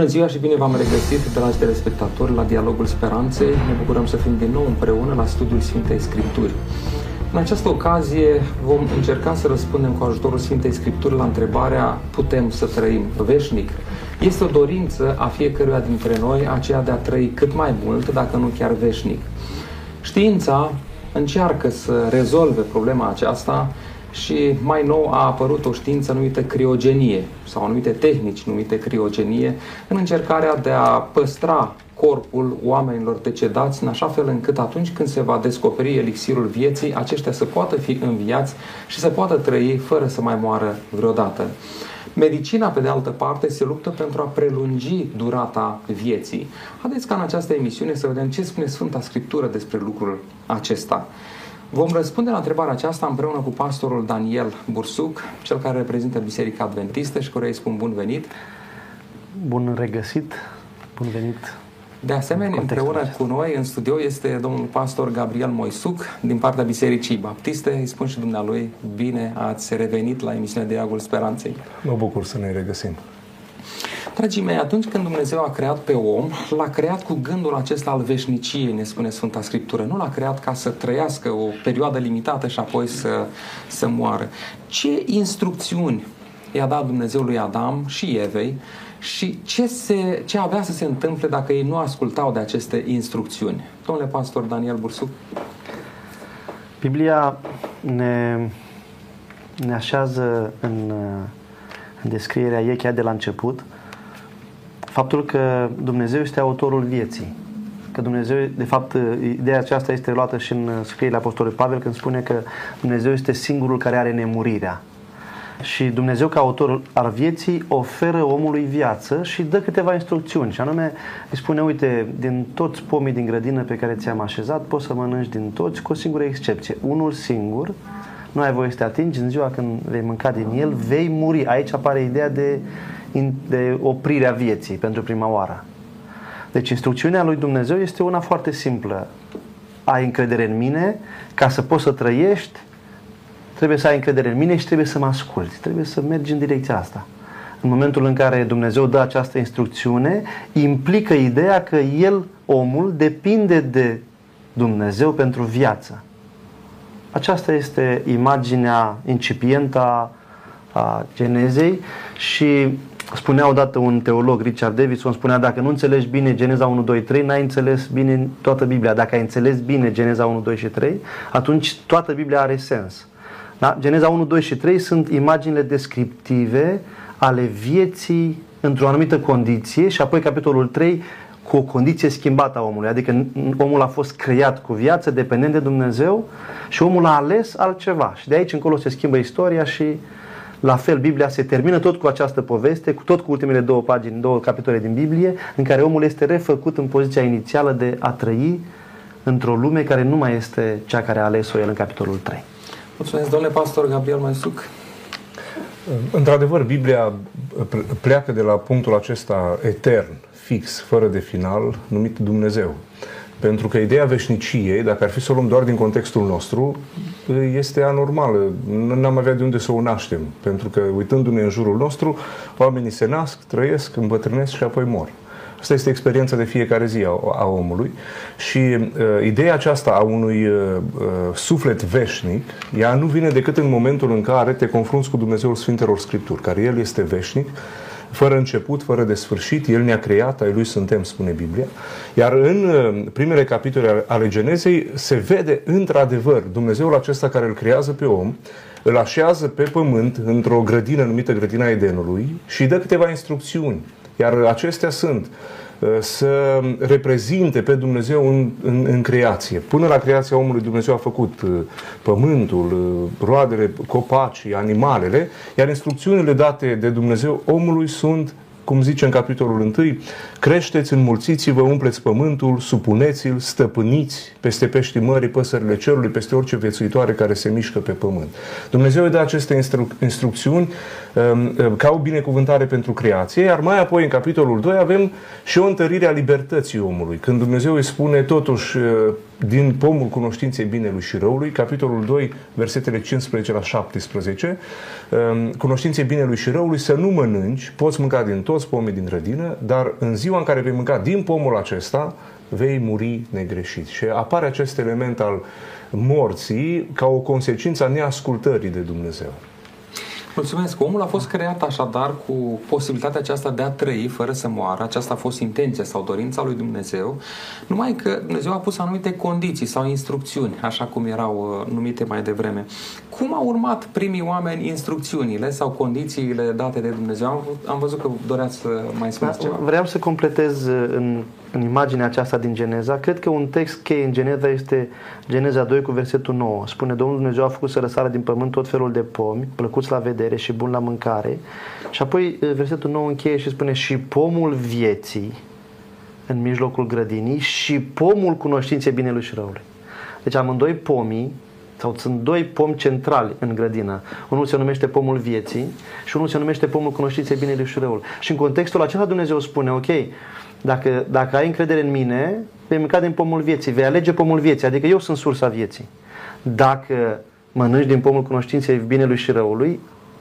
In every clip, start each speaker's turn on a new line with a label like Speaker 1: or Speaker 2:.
Speaker 1: Bună ziua și bine v-am regăsit, dragi telespectatori, la Dialogul Speranței. Ne bucurăm să fim din nou împreună la studiul Sfintei Scripturi. În această ocazie vom încerca să răspundem cu ajutorul Sfintei Scripturi la întrebarea putem să trăim veșnic? Este o dorință a fiecăruia dintre noi aceea de a trăi cât mai mult, dacă nu chiar veșnic. Știința încearcă să rezolve problema aceasta și mai nou a apărut o știință numită criogenie sau anumite tehnici numite criogenie în încercarea de a păstra corpul oamenilor decedați în așa fel încât atunci când se va descoperi elixirul vieții, aceștia să poată fi înviați și să poată trăi fără să mai moară vreodată. Medicina, pe de altă parte, se luptă pentru a prelungi durata vieții. Haideți ca în această emisiune să vedem ce spune Sfânta Scriptură despre lucrul acesta. Vom răspunde la întrebarea aceasta împreună cu pastorul Daniel Bursuc, cel care reprezintă Biserica Adventistă și care îi spun bun venit.
Speaker 2: Bun regăsit, bun venit.
Speaker 1: De asemenea, împreună acesta. cu noi în studio este domnul pastor Gabriel Moisuc din partea Bisericii Baptiste. Îi spun și dumnealui, bine ați revenit la emisiunea Diagul Speranței.
Speaker 3: Mă bucur să ne regăsim.
Speaker 1: Dragii mei, atunci când Dumnezeu a creat pe om, l-a creat cu gândul acesta al veșniciei, ne spune Sfânta Scriptură. Nu l-a creat ca să trăiască o perioadă limitată și apoi să, să moară. Ce instrucțiuni i-a dat Dumnezeu lui Adam și Evei și ce, se, ce avea să se întâmple dacă ei nu ascultau de aceste instrucțiuni? Domnule pastor Daniel Bursuc.
Speaker 2: Biblia ne, ne așează în, în descrierea ei chiar de la început faptul că Dumnezeu este autorul vieții. Că Dumnezeu, de fapt, ideea aceasta este luată și în scrierile Apostolului Pavel când spune că Dumnezeu este singurul care are nemurirea. Și Dumnezeu, ca autor al vieții, oferă omului viață și dă câteva instrucțiuni. Și anume, îi spune, uite, din toți pomii din grădină pe care ți-am așezat, poți să mănânci din toți, cu o singură excepție. Unul singur, nu ai voie să te atingi, în ziua când vei mânca din el, vei muri. Aici apare ideea de de oprirea vieții pentru prima oară. Deci instrucțiunea lui Dumnezeu este una foarte simplă. Ai încredere în mine, ca să poți să trăiești, trebuie să ai încredere în mine și trebuie să mă asculți. Trebuie să mergi în direcția asta. În momentul în care Dumnezeu dă această instrucțiune, implică ideea că el, omul, depinde de Dumnezeu pentru viață. Aceasta este imaginea incipientă a Genezei și spunea odată un teolog, Richard Davidson, spunea dacă nu înțelegi bine Geneza 1, 2, 3, n-ai înțeles bine toată Biblia. Dacă ai înțeles bine Geneza 1, 2 și 3, atunci toată Biblia are sens. Da? Geneza 1, 2 și 3 sunt imaginile descriptive ale vieții într-o anumită condiție și apoi capitolul 3 cu o condiție schimbată a omului. Adică omul a fost creat cu viață, dependent de Dumnezeu și omul a ales altceva. Și de aici încolo se schimbă istoria și la fel, Biblia se termină tot cu această poveste, cu tot cu ultimele două pagini, două capitole din Biblie, în care omul este refăcut în poziția inițială de a trăi într-o lume care nu mai este cea care a ales-o el în capitolul 3.
Speaker 1: Mulțumesc, domnule pastor Gabriel Maisuc.
Speaker 3: Într-adevăr, Biblia pleacă de la punctul acesta etern, fix, fără de final, numit Dumnezeu. Pentru că ideea veșniciei, dacă ar fi să o luăm doar din contextul nostru, este anormală. N-am avea de unde să o naștem. Pentru că, uitându-ne în jurul nostru, oamenii se nasc, trăiesc, îmbătrânesc și apoi mor. Asta este experiența de fiecare zi a, a omului și uh, ideea aceasta a unui uh, uh, suflet veșnic, ea nu vine decât în momentul în care te confrunți cu Dumnezeul Sfintelor Scripturi, care El este veșnic fără început, fără de sfârșit, El ne-a creat, ai Lui suntem, spune Biblia. Iar în uh, primele capitole ale Genezei se vede într-adevăr Dumnezeul acesta care îl creează pe om, îl așează pe pământ într-o grădină numită grădina Edenului și dă câteva instrucțiuni. Iar acestea sunt Uh, să reprezinte pe Dumnezeu în, în, în creație. Până la creația omului Dumnezeu a făcut uh, pământul, uh, roadele, copacii, animalele, iar instrucțiunile date de Dumnezeu omului sunt cum zice în capitolul 1, creșteți, înmulțiți-vă, umpleți pământul, supuneți-l, stăpâniți peste peștii mării, păsările cerului, peste orice viețuitoare care se mișcă pe pământ. Dumnezeu îi dă aceste instru- instrucțiuni um, um, ca o binecuvântare pentru creație, iar mai apoi în capitolul 2 avem și o întărire a libertății omului. Când Dumnezeu îi spune totuși uh, din pomul cunoștinței binelui și răului, capitolul 2, versetele 15 la 17, um, cunoștinței binelui și răului, să nu mănânci, poți mânca din tot, toți pomii din grădină, dar în ziua în care vei mânca din pomul acesta, vei muri negreșit. Și apare acest element al morții ca o consecință a neascultării de Dumnezeu.
Speaker 1: Mulțumesc. Omul a fost creat așadar cu posibilitatea aceasta de a trăi fără să moară. Aceasta a fost intenția sau dorința lui Dumnezeu. Numai că Dumnezeu a pus anumite condiții sau instrucțiuni, așa cum erau uh, numite mai devreme. Cum au urmat primii oameni instrucțiunile sau condițiile date de Dumnezeu? Am, am văzut că doreați să mai spuneți da, ceva.
Speaker 2: Vreau să completez uh, în, în imaginea aceasta din Geneza. Cred că un text cheie în Geneza este Geneza 2 cu versetul 9. Spune, Domnul Dumnezeu a făcut să răsară din pământ tot felul de pomi, plăcuți la vedere și bun la mâncare. Și apoi uh, versetul 9 încheie și spune, și pomul vieții în mijlocul grădinii și pomul cunoștinței binelui și răului. Deci amândoi pomii sau sunt doi pomi centrali în grădină. Unul se numește pomul vieții și unul se numește pomul cunoștinței binelui și răul. Și în contextul acesta Dumnezeu spune, ok, dacă, dacă ai încredere în mine, vei mânca din pomul vieții, vei alege pomul vieții, adică eu sunt sursa vieții. Dacă mănânci din pomul cunoștinței binelui și răului,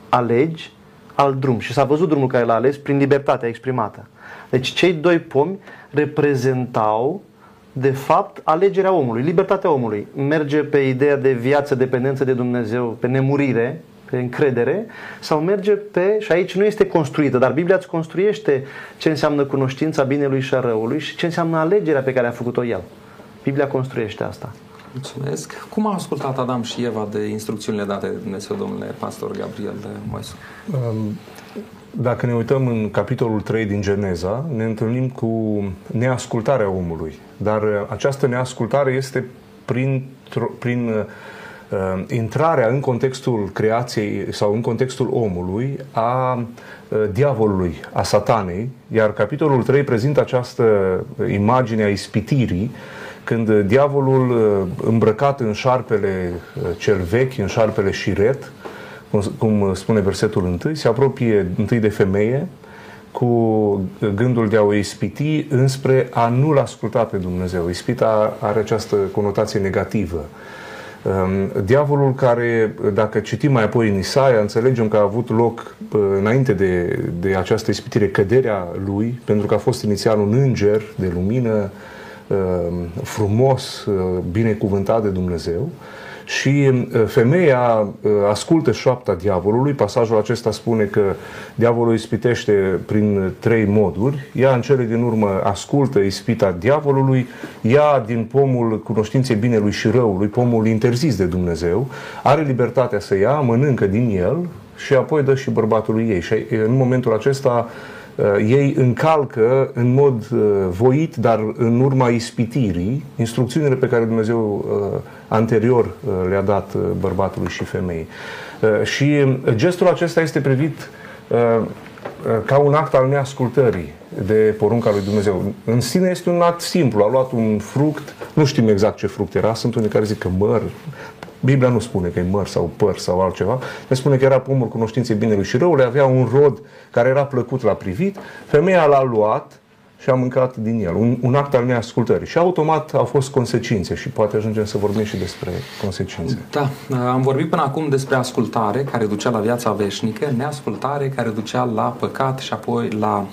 Speaker 2: alegi alt drum. Și s-a văzut drumul care l-a ales prin libertatea exprimată. Deci cei doi pomi reprezentau de fapt, alegerea omului, libertatea omului. Merge pe ideea de viață, dependență de Dumnezeu, pe nemurire, pe încredere, sau merge pe, și aici nu este construită, dar Biblia îți construiește ce înseamnă cunoștința binelui și a răului și ce înseamnă alegerea pe care a făcut-o el. Biblia construiește asta.
Speaker 1: Mulțumesc. Cum a ascultat Adam și Eva de instrucțiunile date de Dumnezeu, domnule pastor Gabriel de Moisu?
Speaker 3: Um, dacă ne uităm în capitolul 3 din Geneza, ne întâlnim cu neascultarea omului. Dar uh, această neascultare este prin, prin uh, uh, intrarea în contextul creației sau în contextul omului a uh, diavolului, a satanei, iar capitolul 3 prezintă această imagine a ispitirii când diavolul uh, îmbrăcat în șarpele cel vechi, în șarpele șiret, cum spune versetul 1, se apropie întâi de femeie cu gândul de a o ispiti înspre a nu-L asculta pe Dumnezeu. Ispita are această conotație negativă. Um, diavolul care, dacă citim mai apoi în Isaia, înțelegem că a avut loc uh, înainte de, de această ispitire căderea lui, pentru că a fost inițial un înger de lumină, um, frumos, uh, binecuvântat de Dumnezeu, și uh, femeia uh, ascultă șoapta diavolului. Pasajul acesta spune că diavolul ispitește prin trei moduri. Ea în cele din urmă ascultă ispita diavolului, ia din pomul cunoștinței binelui și răului, pomul interzis de Dumnezeu, are libertatea să ia, mănâncă din el și apoi dă și bărbatului ei. Și în momentul acesta Uh, ei încalcă în mod uh, voit, dar în urma ispitirii, instrucțiunile pe care Dumnezeu uh, anterior le-a dat bărbatului și femeii. Și gestul acesta este privit ca un act al neascultării de porunca lui Dumnezeu. În sine este un act simplu. A luat un fruct, nu știm exact ce fruct era, sunt unii care zic că măr, Biblia nu spune că e măr sau păr sau altceva, ne spune că era pomul cunoștinței binelui și răului, avea un rod care era plăcut la privit, femeia l-a luat și a mâncat din el, un, un act al neascultării. Și automat au fost consecințe și poate ajungem să vorbim și despre consecințe.
Speaker 1: Da, am vorbit până acum despre ascultare care ducea la viața veșnică, neascultare care ducea la păcat și apoi la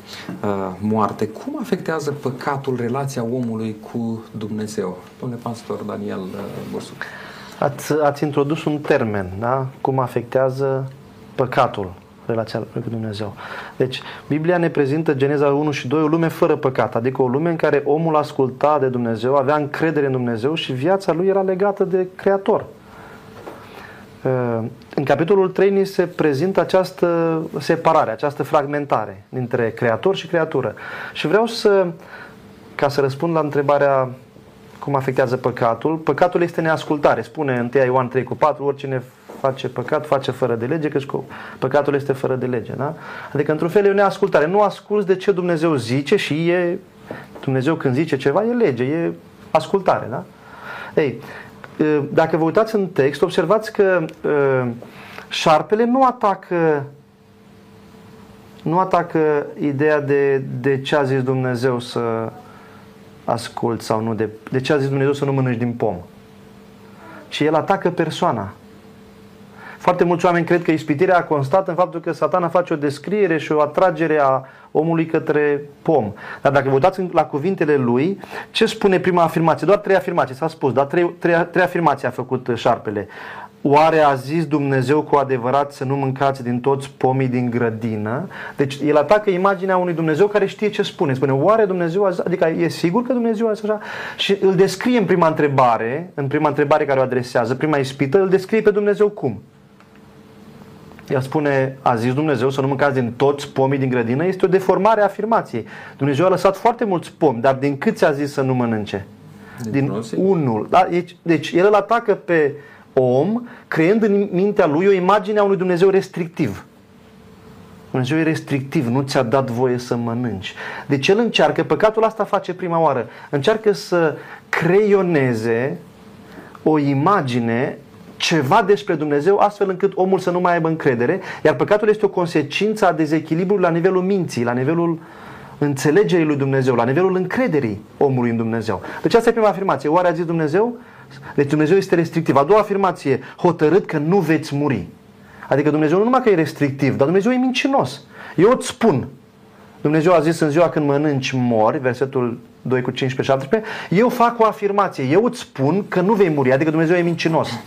Speaker 1: uh, moarte. Cum afectează păcatul relația omului cu Dumnezeu? Domnule pastor Daniel uh, Bursuc.
Speaker 2: Ați, ați introdus un termen, da? Cum afectează păcatul relația cu Dumnezeu. Deci, Biblia ne prezintă Geneza 1 și 2 o lume fără păcat, adică o lume în care omul asculta de Dumnezeu, avea încredere în Dumnezeu și viața lui era legată de Creator. În capitolul 3 ni se prezintă această separare, această fragmentare dintre Creator și creatură. Și vreau să, ca să răspund la întrebarea cum afectează păcatul. Păcatul este neascultare. Spune 1 Ioan 3 cu 4, oricine face păcat, face fără de lege, că păcatul este fără de lege. Da? Adică, într-un fel, e o neascultare. Nu asculți de ce Dumnezeu zice și e, Dumnezeu când zice ceva, e lege, e ascultare. Da? Ei, dacă vă uitați în text, observați că șarpele nu atacă nu atacă ideea de, de ce a zis Dumnezeu să, ascult sau nu, de, de ce a zis Dumnezeu să nu mănânci din pom. Ci el atacă persoana. Foarte mulți oameni cred că ispitirea a constat în faptul că satana face o descriere și o atragere a omului către pom. Dar dacă vă uitați la cuvintele lui, ce spune prima afirmație? Doar trei afirmații, s-a spus, dar trei, trei, trei afirmații a făcut șarpele. Oare a zis Dumnezeu cu adevărat să nu mâncați din toți pomii din grădină? Deci el atacă imaginea unui Dumnezeu care știe ce spune. Spune, oare Dumnezeu a zis? Adică e sigur că Dumnezeu a zis așa? Și îl descrie în prima întrebare, în prima întrebare care o adresează, prima ispită, îl descrie pe Dumnezeu cum? El spune, a zis Dumnezeu să nu mâncați din toți pomii din grădină, este o deformare a afirmației. Dumnezeu a lăsat foarte mulți pomi, dar din câți a zis să nu mănânce? Din, din unul. Da? Deci, deci el îl atacă pe om, creând în mintea lui o imagine a unui Dumnezeu restrictiv. Dumnezeu e restrictiv, nu ți-a dat voie să mănânci. Deci el încearcă, păcatul asta face prima oară, încearcă să creioneze o imagine ceva despre Dumnezeu astfel încât omul să nu mai aibă încredere, iar păcatul este o consecință a dezechilibrului la nivelul minții, la nivelul înțelegerii lui Dumnezeu, la nivelul încrederii omului în Dumnezeu. Deci asta e prima afirmație. Oare a zis Dumnezeu? Deci Dumnezeu este restrictiv. A doua afirmație, hotărât că nu veți muri. Adică Dumnezeu nu numai că e restrictiv, dar Dumnezeu e mincinos. Eu îți spun, Dumnezeu a zis în ziua când mănânci mori, versetul 2 cu 15-17, eu fac o afirmație, eu îți spun că nu vei muri, adică Dumnezeu e mincinos.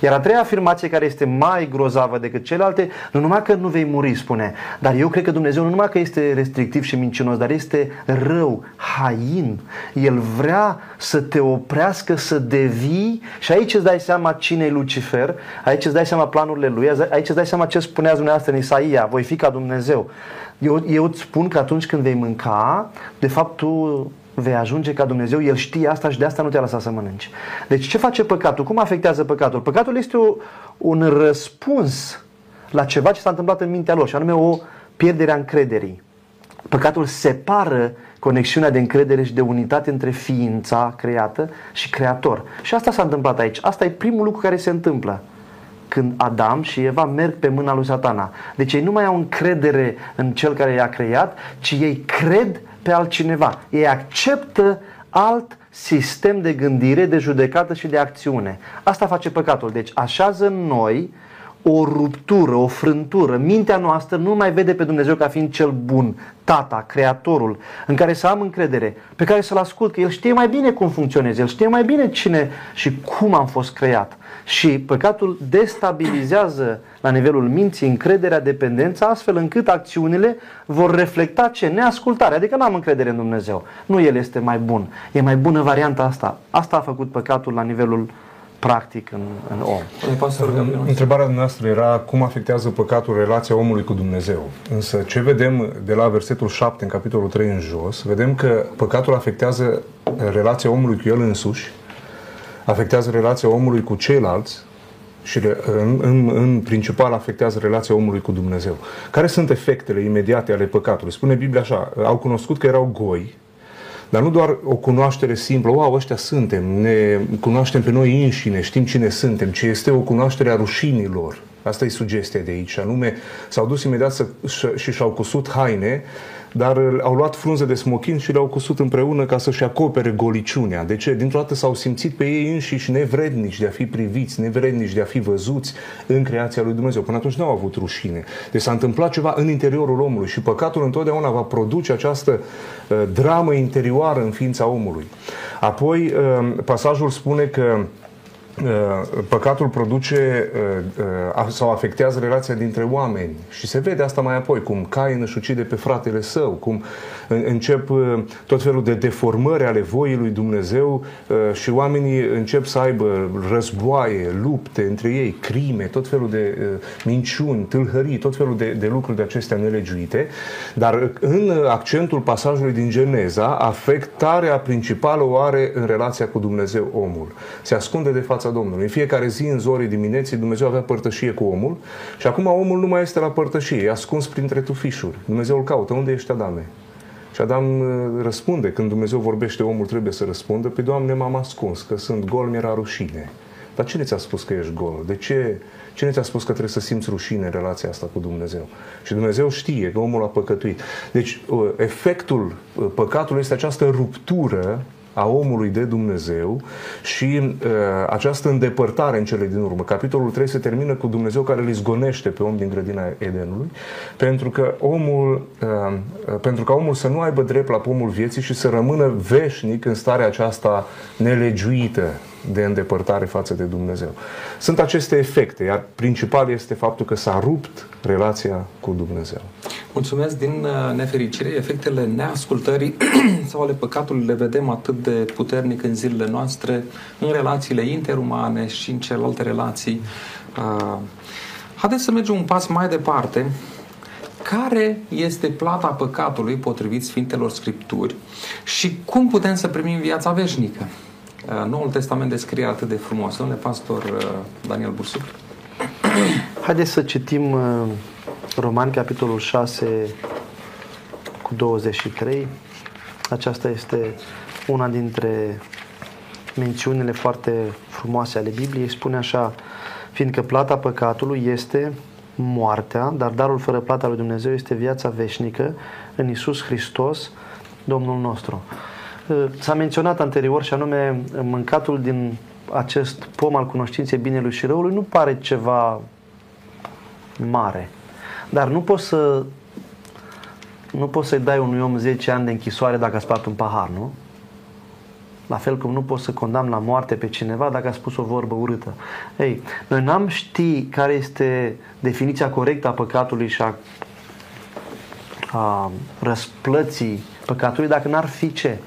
Speaker 2: Iar a treia afirmație care este mai grozavă decât celelalte, nu numai că nu vei muri, spune, dar eu cred că Dumnezeu nu numai că este restrictiv și mincinos, dar este rău, hain. El vrea să te oprească, să devii și aici îți dai seama cine e Lucifer, aici îți dai seama planurile lui, aici îți dai seama ce spunea dumneavoastră în Isaia, voi fi ca Dumnezeu. Eu, eu îți spun că atunci când vei mânca, de fapt tu vei ajunge ca Dumnezeu, El știe asta și de asta nu te-a lăsat să mănânci. Deci ce face păcatul? Cum afectează păcatul? Păcatul este o, un răspuns la ceva ce s-a întâmplat în mintea lor și anume o pierdere a încrederii. Păcatul separă conexiunea de încredere și de unitate între ființa creată și creator. Și asta s-a întâmplat aici. Asta e primul lucru care se întâmplă când Adam și Eva merg pe mâna lui satana. Deci ei nu mai au încredere în cel care i-a creat, ci ei cred pe altcineva. Ei acceptă alt sistem de gândire, de judecată și de acțiune. Asta face păcatul. Deci așează în noi o ruptură, o frântură. Mintea noastră nu mai vede pe Dumnezeu ca fiind cel bun, tata, creatorul, în care să am încredere, pe care să-l ascult, că el știe mai bine cum funcționez, el știe mai bine cine și cum am fost creat. Și păcatul destabilizează la nivelul minții încrederea, dependența, astfel încât acțiunile vor reflecta ce? Neascultare. Adică nu am încredere în Dumnezeu. Nu El este mai bun. E mai bună varianta asta. Asta a făcut păcatul la nivelul practic în, în om.
Speaker 3: Pastor, Întrebarea noastră era cum afectează păcatul relația omului cu Dumnezeu. Însă ce vedem de la versetul 7 în capitolul 3 în jos, vedem că păcatul afectează relația omului cu el însuși, afectează relația omului cu ceilalți și în, în, în principal afectează relația omului cu Dumnezeu. Care sunt efectele imediate ale păcatului? Spune Biblia așa, au cunoscut că erau goi, dar nu doar o cunoaștere simplă, wow, ăștia suntem, ne cunoaștem pe noi înșine, știm cine suntem, ci este o cunoaștere a rușinilor. Asta e sugestia de aici, anume s-au dus imediat să, și și-au cusut haine dar au luat frunze de smochin și le-au cusut împreună ca să-și acopere goliciunea. De ce? Dintr-o dată s-au simțit pe ei înșiși nevrednici de a fi priviți, nevrednici de a fi văzuți în creația lui Dumnezeu. Până atunci nu au avut rușine. Deci s-a întâmplat ceva în interiorul omului și păcatul întotdeauna va produce această uh, dramă interioară în ființa omului. Apoi, uh, pasajul spune că Uh, păcatul produce uh, uh, sau afectează relația dintre oameni. Și se vede asta mai apoi, cum Cain își ucide pe fratele său, cum încep tot felul de deformări ale voii lui Dumnezeu și oamenii încep să aibă războaie, lupte între ei, crime, tot felul de minciuni, tâlhării, tot felul de, de lucruri de acestea nelegiuite, dar în accentul pasajului din Geneza, afectarea principală o are în relația cu Dumnezeu omul. Se ascunde de fața fața Domnului. În fiecare zi, în zorii dimineții, Dumnezeu avea părtășie cu omul și acum omul nu mai este la părtășie, e ascuns printre tufișuri. Dumnezeu îl caută. Unde ești, Adame? Și Adam uh, răspunde, când Dumnezeu vorbește, omul trebuie să răspundă, pe Doamne m-am ascuns, că sunt gol, mi-era rușine. Dar cine ți-a spus că ești gol? De ce? Cine ți-a spus că trebuie să simți rușine în relația asta cu Dumnezeu? Și Dumnezeu știe că omul a păcătuit. Deci, uh, efectul uh, păcatului este această ruptură a omului de Dumnezeu și uh, această îndepărtare în cele din urmă. Capitolul 3 se termină cu Dumnezeu care îl izgonește pe om din grădina Edenului, pentru că omul, uh, pentru că omul să nu aibă drept la pomul vieții și să rămână veșnic în starea aceasta nelegiuită de îndepărtare față de Dumnezeu. Sunt aceste efecte, iar principal este faptul că s-a rupt relația cu Dumnezeu.
Speaker 1: Mulțumesc din uh, nefericire, efectele neascultării sau ale păcatului le vedem atât de puternic în zilele noastre, în relațiile interumane și în celelalte relații. Uh, haideți să mergem un pas mai departe. Care este plata păcatului potrivit Sfintelor Scripturi și cum putem să primim viața veșnică? Uh, Noul Testament descrie atât de frumos. Domnule pastor uh, Daniel Bursuc.
Speaker 2: Haideți să citim uh, Romani, capitolul 6, cu 23. Aceasta este una dintre mențiunile foarte frumoase ale Bibliei. Spune așa, fiindcă plata păcatului este moartea, dar darul fără plata lui Dumnezeu este viața veșnică în Isus Hristos, Domnul nostru. S-a menționat anterior și anume mâncatul din acest pom al cunoștinței binelui și răului nu pare ceva mare. Dar nu poți să nu poți să-i dai unui om 10 ani de închisoare dacă a spart un pahar, nu? La fel cum nu poți să condamn la moarte pe cineva dacă a spus o vorbă urâtă. Ei, noi n-am ști care este definiția corectă a păcatului și a, a răsplății păcatului dacă n-ar fi ce?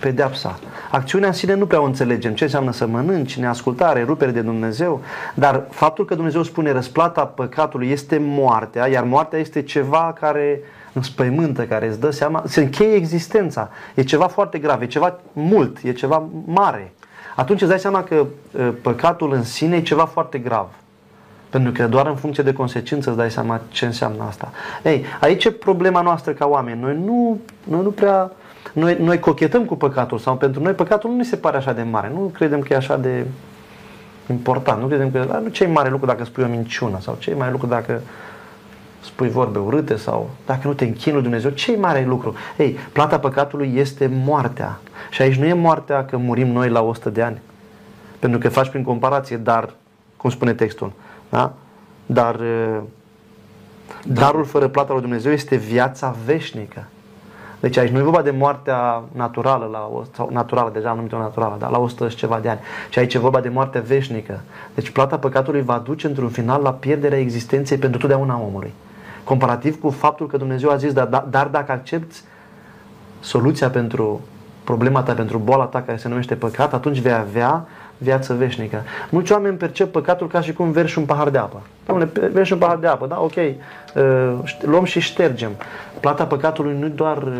Speaker 2: Pedeapsa. Acțiunea în sine nu prea o înțelegem. Ce înseamnă să mănânci, neascultare, rupere de Dumnezeu. Dar faptul că Dumnezeu spune răsplata păcatului este moartea, iar moartea este ceva care înspăimântă, care îți dă seama, se încheie existența. E ceva foarte grav, e ceva mult, e ceva mare. Atunci îți dai seama că păcatul în sine e ceva foarte grav. Pentru că doar în funcție de consecință îți dai seama ce înseamnă asta. Ei, aici e problema noastră ca oameni. Noi nu, noi nu prea noi, noi cochetăm cu păcatul sau pentru noi păcatul nu ne se pare așa de mare. Nu credem că e așa de important. Nu credem că nu ce mai mare lucru dacă spui o minciună sau ce mai lucru dacă spui vorbe urâte sau dacă nu te închin lui Dumnezeu, ce mare lucru? Ei, plata păcatului este moartea. Și aici nu e moartea că murim noi la 100 de ani. Pentru că faci prin comparație, dar, cum spune textul, da? Dar darul fără plata lui Dumnezeu este viața veșnică. Deci aici nu e vorba de moartea naturală, la, sau naturală, deja am numit-o naturală, dar la 100 și ceva de ani. Și aici e vorba de moartea veșnică. Deci plata păcatului va duce într-un final la pierderea existenței pentru totdeauna omului. Comparativ cu faptul că Dumnezeu a zis, dar, dar dacă accepti soluția pentru problema ta, pentru boala ta care se numește păcat, atunci vei avea viață veșnică. Mulți oameni percep păcatul ca și cum verși un pahar de apă. Dom'le, verși un pahar de apă, da, ok, uh, luăm și ștergem. Plata păcatului nu doar uh,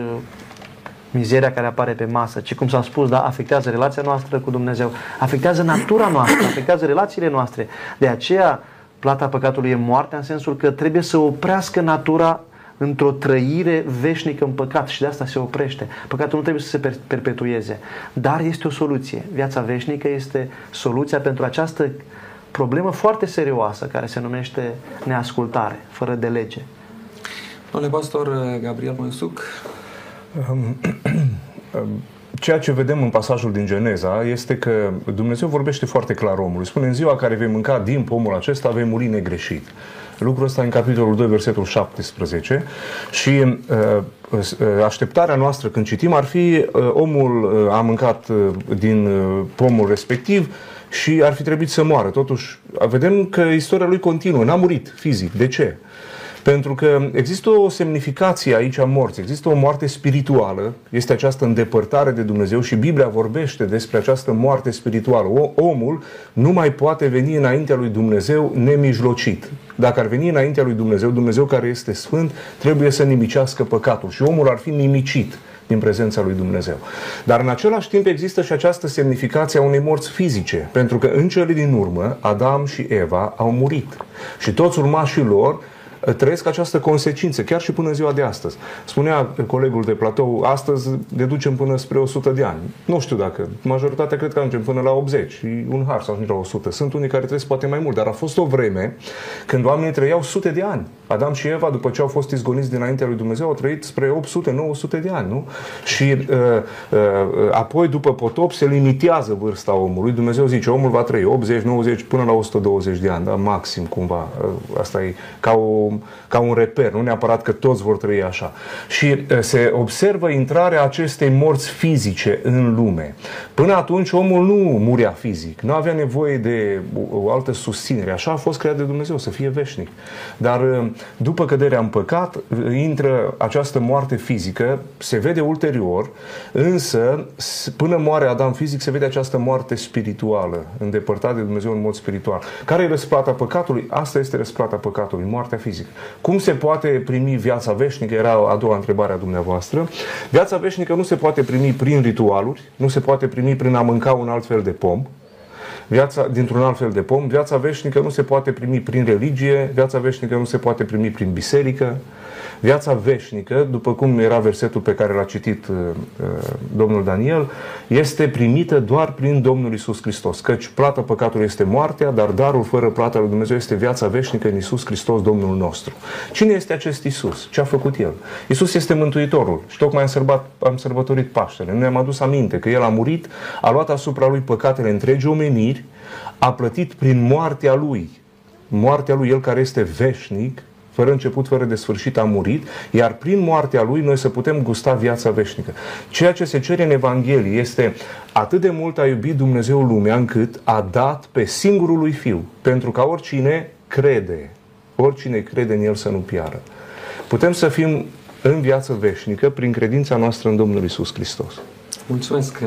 Speaker 2: mizeria care apare pe masă, ci cum s-a spus, da, afectează relația noastră cu Dumnezeu, afectează natura noastră, afectează relațiile noastre. De aceea, plata păcatului e moartea în sensul că trebuie să oprească natura într-o trăire veșnică în păcat și de asta se oprește. Păcatul nu trebuie să se perpetueze, dar este o soluție. Viața veșnică este soluția pentru această problemă foarte serioasă care se numește neascultare, fără de lege.
Speaker 1: Domnule pastor Gabriel Moisuc.
Speaker 3: Ceea ce vedem în pasajul din Geneza este că Dumnezeu vorbește foarte clar omului. Spune, în ziua care vei mânca din pomul acesta, vei muri negreșit. Lucrul ăsta în capitolul 2, versetul 17 și uh, uh, așteptarea noastră când citim ar fi uh, omul uh, a mâncat uh, din uh, pomul respectiv și ar fi trebuit să moară. Totuși, vedem că istoria lui continuă, n-a murit fizic. De ce? Pentru că există o semnificație aici a morții, există o moarte spirituală, este această îndepărtare de Dumnezeu și Biblia vorbește despre această moarte spirituală. O, omul nu mai poate veni înaintea lui Dumnezeu nemijlocit. Dacă ar veni înaintea lui Dumnezeu, Dumnezeu care este sfânt, trebuie să nimicească păcatul și omul ar fi nimicit din prezența lui Dumnezeu. Dar în același timp există și această semnificație a unei morți fizice, pentru că în cele din urmă Adam și Eva au murit și toți urmașii lor trăiesc această consecință, chiar și până ziua de astăzi. Spunea colegul de platou, astăzi deducem până spre 100 de ani. Nu știu dacă, majoritatea cred că ajungem până la 80, un har sau la 100. Sunt unii care trăiesc poate mai mult, dar a fost o vreme când oamenii trăiau sute de ani. Adam și Eva, după ce au fost izgoniți dinaintea lui Dumnezeu, au trăit spre 800-900 de ani, nu? Și uh, uh, apoi, după potop, se limitează vârsta omului. Dumnezeu zice, omul va trăi 80, 90, până la 120 de ani, da? maxim cumva. Uh, asta e ca, o, ca un reper, nu neapărat că toți vor trăi așa. Și uh, se observă intrarea acestei morți fizice în lume. Până atunci, omul nu murea fizic, nu avea nevoie de o, o altă susținere. Așa a fost creat de Dumnezeu, să fie veșnic. Dar uh, după căderea în păcat, intră această moarte fizică, se vede ulterior, însă până moare Adam fizic se vede această moarte spirituală, îndepărtat de Dumnezeu în mod spiritual. Care e răsplata păcatului? Asta este răsplata păcatului, moartea fizică. Cum se poate primi viața veșnică? Era a doua întrebare a dumneavoastră. Viața veșnică nu se poate primi prin ritualuri, nu se poate primi prin a mânca un alt fel de pom, viața dintr-un alt fel de pom, viața veșnică nu se poate primi prin religie, viața veșnică nu se poate primi prin biserică, Viața veșnică, după cum era versetul pe care l-a citit uh, uh, domnul Daniel, este primită doar prin Domnul Isus Hristos. Căci plata păcatului este moartea, dar darul fără plata lui Dumnezeu este viața veșnică în Isus Hristos, Domnul nostru. Cine este acest Isus? Ce a făcut El? Isus este Mântuitorul și tocmai am, sărbat, am sărbătorit Paștele. Ne-am adus aminte că El a murit, a luat asupra Lui păcatele întregi omeniri, a plătit prin moartea Lui moartea lui, el care este veșnic, fără început, fără de sfârșit, a murit, iar prin moartea lui noi să putem gusta viața veșnică. Ceea ce se cere în Evanghelie este atât de mult a iubit Dumnezeu lumea încât a dat pe singurul lui Fiu, pentru ca oricine crede, oricine crede în El să nu piară. Putem să fim în viață veșnică prin credința noastră în Domnul Isus Hristos.
Speaker 1: Mulțumesc.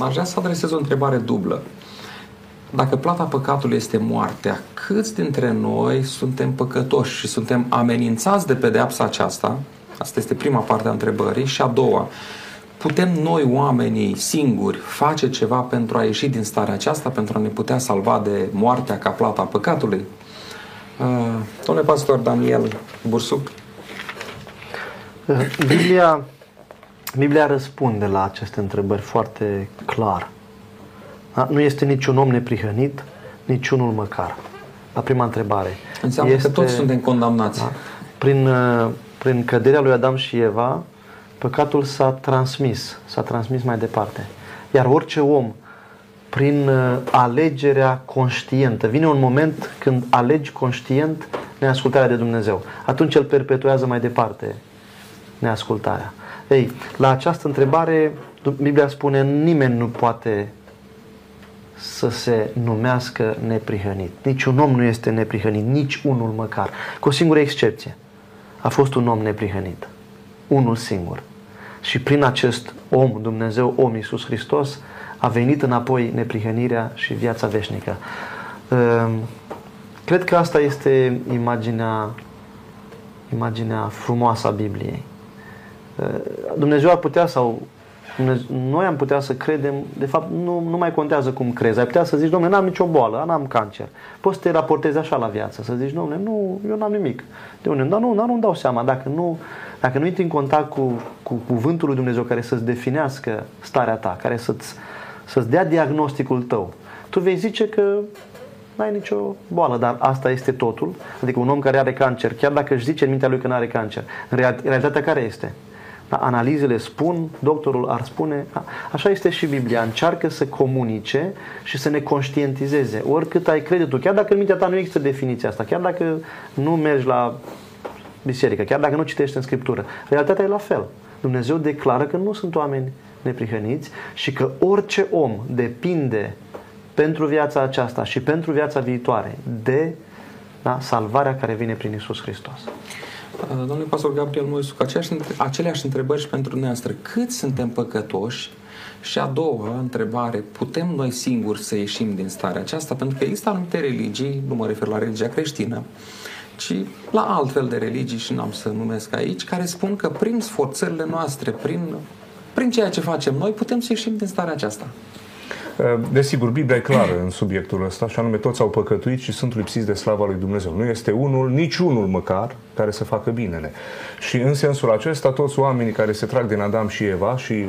Speaker 1: Aș vrea să adresez o întrebare dublă. Dacă plata păcatului este moartea, câți dintre noi suntem păcătoși și suntem amenințați de pedeapsa aceasta? Asta este prima parte a întrebării. Și a doua, putem noi, oamenii singuri, face ceva pentru a ieși din starea aceasta, pentru a ne putea salva de moartea ca plata păcatului? Uh, domnule pastor Daniel Bursuc.
Speaker 2: Biblia, Biblia răspunde la aceste întrebări foarte clar. Da? Nu este niciun om neprihănit, niciunul măcar. La prima întrebare.
Speaker 1: Înseamnă este, că toți suntem condamnați. Da?
Speaker 2: Prin, uh, prin căderea lui Adam și Eva, păcatul s-a transmis, s-a transmis mai departe. Iar orice om, prin uh, alegerea conștientă, vine un moment când alegi conștient neascultarea de Dumnezeu. Atunci el perpetuează mai departe neascultarea. Ei, la această întrebare, Biblia spune, nimeni nu poate să se numească neprihănit. Niciun om nu este neprihănit, nici unul măcar. Cu o singură excepție. A fost un om neprihănit. Unul singur. Și prin acest om, Dumnezeu, om Iisus Hristos, a venit înapoi neprihănirea și viața veșnică. Ehm, cred că asta este imaginea, imaginea frumoasă a Bibliei. Ehm, Dumnezeu ar putea sau noi am putea să credem, de fapt nu, nu mai contează cum crezi. Ai putea să zici, domnule, n-am nicio boală, n-am cancer. Poți să te raportezi așa la viață, să zici, domnule, nu, eu n-am nimic. De unde? Dar nu, dar nu-mi dau seama. Dacă nu, dacă nu intri în contact cu, cu cuvântul lui Dumnezeu care să-ți definească starea ta, care să-ți, să-ți dea diagnosticul tău, tu vei zice că n-ai nicio boală, dar asta este totul. Adică un om care are cancer, chiar dacă își zice în mintea lui că nu are cancer, în realitatea care este? Da, analizele spun, doctorul ar spune, da, așa este și Biblia, încearcă să comunice și să ne conștientizeze. Oricât ai crede tu, chiar dacă în mintea ta nu există definiția asta, chiar dacă nu mergi la biserică, chiar dacă nu citești în Scriptură, realitatea e la fel. Dumnezeu declară că nu sunt oameni neprihăniți și că orice om depinde pentru viața aceasta și pentru viața viitoare de da, salvarea care vine prin Isus Hristos.
Speaker 1: Uh, domnule pastor Gabriel Moisuc, aceleași, aceleași întrebări și pentru noastră. Cât suntem păcătoși? Și a doua întrebare, putem noi singuri să ieșim din starea aceasta? Pentru că există anumite religii, nu mă refer la religia creștină, ci la altfel de religii și n-am să numesc aici, care spun că prin sforțările noastre, prin, prin ceea ce facem noi, putem să ieșim din starea aceasta.
Speaker 3: Uh, desigur, Biblia e clară în subiectul ăsta, și anume toți au păcătuit și sunt lipsiți de slava lui Dumnezeu. Nu este unul, nici unul măcar, care să facă binele. Și în sensul acesta, toți oamenii care se trag din Adam și Eva și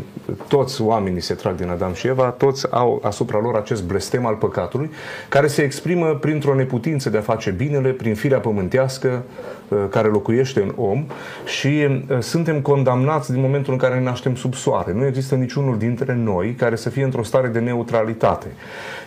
Speaker 3: toți oamenii se trag din Adam și Eva, toți au asupra lor acest blestem al păcatului, care se exprimă printr-o neputință de a face binele, prin firea pământească, Uh, care locuiește în om și uh, suntem condamnați din momentul în care ne naștem sub soare. Nu există niciunul dintre noi care să fie într-o stare de neutralitate.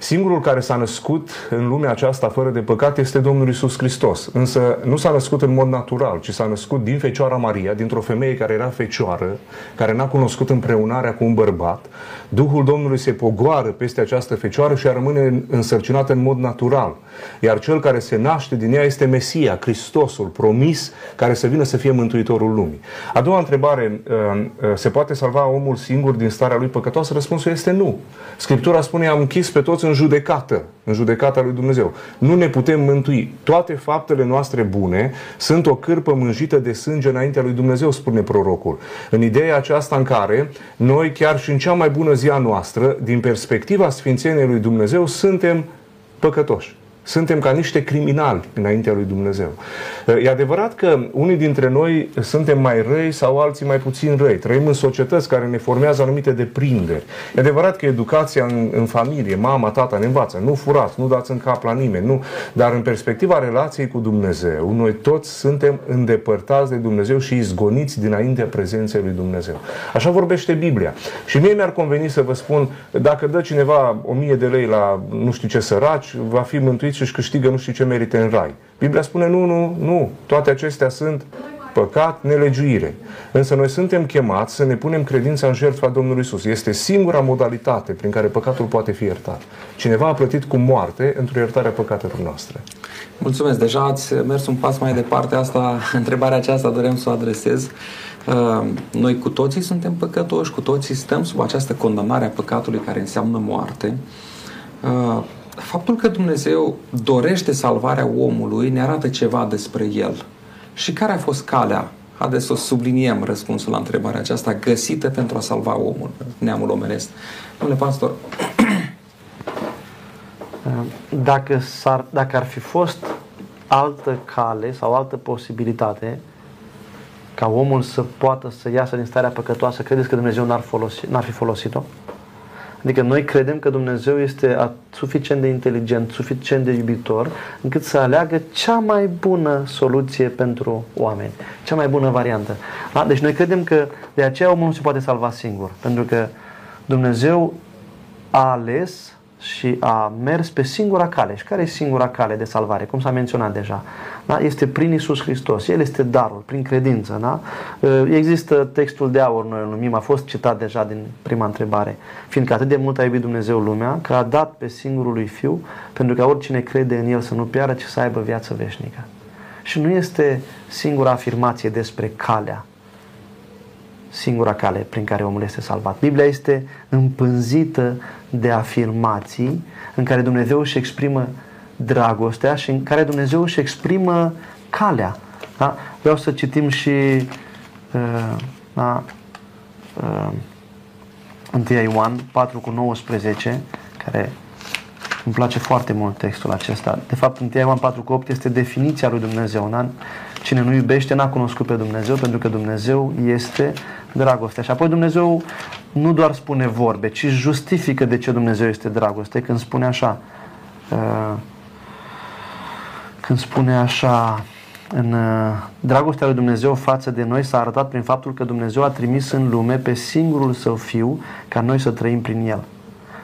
Speaker 3: Singurul care s-a născut în lumea aceasta fără de păcat este Domnul Isus Hristos. Însă nu s-a născut în mod natural, ci s-a născut din Fecioara Maria, dintr-o femeie care era fecioară, care n-a cunoscut împreunarea cu un bărbat. Duhul Domnului se pogoară peste această fecioară și a rămâne însărcinată în mod natural. Iar cel care se naște din ea este Mesia, Hristosul, promis, care să vină să fie Mântuitorul lumii. A doua întrebare, uh, uh, se poate salva omul singur din starea lui păcătoasă? Răspunsul este nu. Scriptura spune, am închis pe toți în judecată, în judecata lui Dumnezeu. Nu ne putem mântui. Toate faptele noastre bune sunt o cârpă mânjită de sânge înaintea lui Dumnezeu, spune prorocul. În ideea aceasta în care noi, chiar și în cea mai bună zi a noastră, din perspectiva Sfințeniei lui Dumnezeu, suntem păcătoși. Suntem ca niște criminali înaintea lui Dumnezeu. E adevărat că unii dintre noi suntem mai răi sau alții mai puțin răi. Trăim în societăți care ne formează anumite deprinderi. E adevărat că educația în, în familie, mama, tata ne învață. Nu furați, nu dați în cap la nimeni. Nu. Dar în perspectiva relației cu Dumnezeu, noi toți suntem îndepărtați de Dumnezeu și izgoniți dinaintea prezenței lui Dumnezeu. Așa vorbește Biblia. Și mie mi-ar conveni să vă spun, dacă dă cineva o mie de lei la nu știu ce săraci, va fi mântuit și își câștigă nu știu ce merite în rai. Biblia spune nu, nu, nu. Toate acestea sunt păcat, nelegiuire. Însă noi suntem chemați să ne punem credința în jertfa Domnului Isus. Este singura modalitate prin care păcatul poate fi iertat. Cineva a plătit cu moarte într-o iertare a păcatelor noastre.
Speaker 1: Mulțumesc. Deja ați mers un pas mai departe. Asta, întrebarea aceasta dorem să o adresez. Uh, noi cu toții suntem păcătoși, cu toții stăm sub această condamnare a păcatului care înseamnă moarte. Uh, faptul că Dumnezeu dorește salvarea omului ne arată ceva despre el. Și care a fost calea? Haideți să o subliniem răspunsul la întrebarea aceasta găsită pentru a salva omul, neamul omenesc. Domnule pastor,
Speaker 2: dacă, s-ar, dacă ar fi fost altă cale sau altă posibilitate ca omul să poată să iasă din starea păcătoasă, credeți că Dumnezeu n-ar, folosi, n-ar fi folosit-o? Adică noi credem că Dumnezeu este suficient de inteligent, suficient de iubitor, încât să aleagă cea mai bună soluție pentru oameni, cea mai bună variantă. Da? Deci noi credem că de aceea omul nu se poate salva singur, pentru că Dumnezeu a ales și a mers pe singura cale. Și care e singura cale de salvare? Cum s-a menționat deja. Da? Este prin Isus Hristos. El este darul, prin credință. Da? Există textul de aur, noi îl numim, a fost citat deja din prima întrebare. Fiindcă atât de mult a iubit Dumnezeu lumea, că a dat pe singurul lui Fiu, pentru că oricine crede în El să nu piară, ci să aibă viață veșnică. Și nu este singura afirmație despre calea singura cale prin care omul este salvat. Biblia este împânzită de afirmații în care Dumnezeu își exprimă dragostea și în care Dumnezeu își exprimă calea. Da? Vreau să citim și uh, da, uh, 1 Ioan 4 cu 19 care îmi place foarte mult textul acesta. De fapt, 1 Ioan 4 cu 8 este definiția lui Dumnezeu. Da? Cine nu iubește n-a cunoscut pe Dumnezeu pentru că Dumnezeu este dragostea. Și apoi Dumnezeu nu doar spune vorbe, ci justifică de ce Dumnezeu este dragoste când spune așa uh, când spune așa în uh, dragostea lui Dumnezeu față de noi s-a arătat prin faptul că Dumnezeu a trimis în lume pe singurul său fiu ca noi să trăim prin el.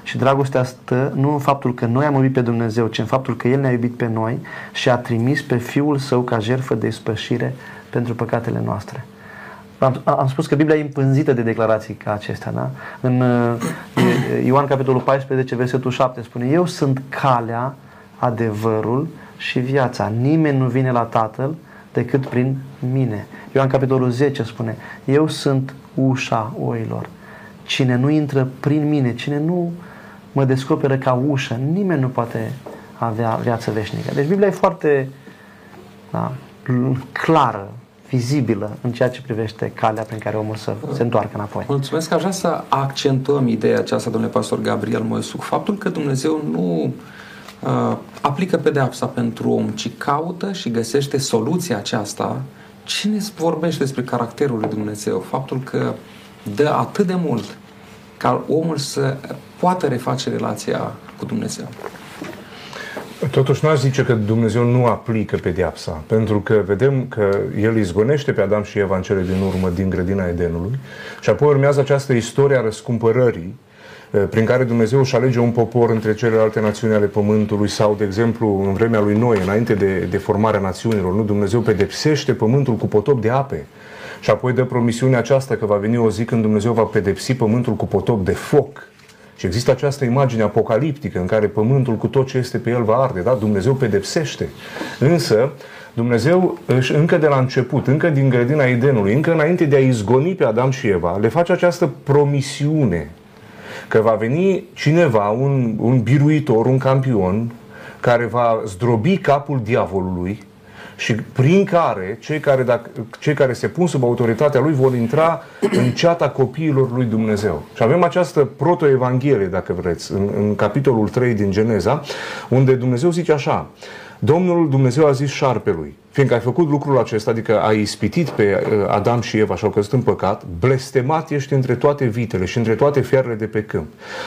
Speaker 2: Și dragostea stă nu în faptul că noi am iubit pe Dumnezeu, ci în faptul că El ne-a iubit pe noi și a trimis pe Fiul Său ca jertfă de spășire pentru păcatele noastre. Am, am spus că Biblia e împânzită de declarații ca acestea. Da? În uh, Ioan capitolul 14, versetul 7 spune Eu sunt calea, adevărul și viața. Nimeni nu vine la Tatăl decât prin mine. Ioan capitolul 10 spune Eu sunt ușa oilor. Cine nu intră prin mine, cine nu mă descoperă ca ușă, nimeni nu poate avea viață veșnică. Deci Biblia e foarte da, clară, vizibilă în ceea ce privește calea prin care omul să se întoarcă înapoi.
Speaker 1: Mulțumesc, aș vrea să accentuăm ideea aceasta, domnule pastor Gabriel Moisuc, faptul că Dumnezeu nu uh, aplică pedeapsa pentru om, ci caută și găsește soluția aceasta, cine vorbește despre caracterul lui Dumnezeu? Faptul că dă atât de mult ca omul să poată reface relația cu Dumnezeu.
Speaker 3: Totuși nu aș zice că Dumnezeu nu aplică pedeapsa, pentru că vedem că El izgonește pe Adam și Eva în cele din urmă din grădina Edenului și apoi urmează această istorie a răscumpărării eh, prin care Dumnezeu își alege un popor între celelalte națiuni ale Pământului sau, de exemplu, în vremea lui Noi, înainte de, de formarea națiunilor, nu? Dumnezeu pedepsește Pământul cu potop de ape și apoi dă promisiunea aceasta că va veni o zi când Dumnezeu va pedepsi Pământul cu potop de foc și există această imagine apocaliptică în care pământul cu tot ce este pe el va arde, da? Dumnezeu pedepsește. Însă, Dumnezeu își, încă de la început, încă din grădina Edenului, încă înainte de a izgoni pe Adam și Eva, le face această promisiune că va veni cineva, un, un biruitor, un campion, care va zdrobi capul diavolului și prin care cei care, dacă, cei care se pun sub autoritatea lui vor intra în ceata copiilor lui Dumnezeu. Și avem această protoevanghelie, dacă vreți, în, în capitolul 3 din Geneza, unde Dumnezeu zice așa, Domnul Dumnezeu a zis șarpelui, fiindcă ai făcut lucrul acesta, adică ai ispitit pe uh, Adam și Eva și au căzut în păcat, blestemat ești între toate vitele și între toate fiarele de pe câmp.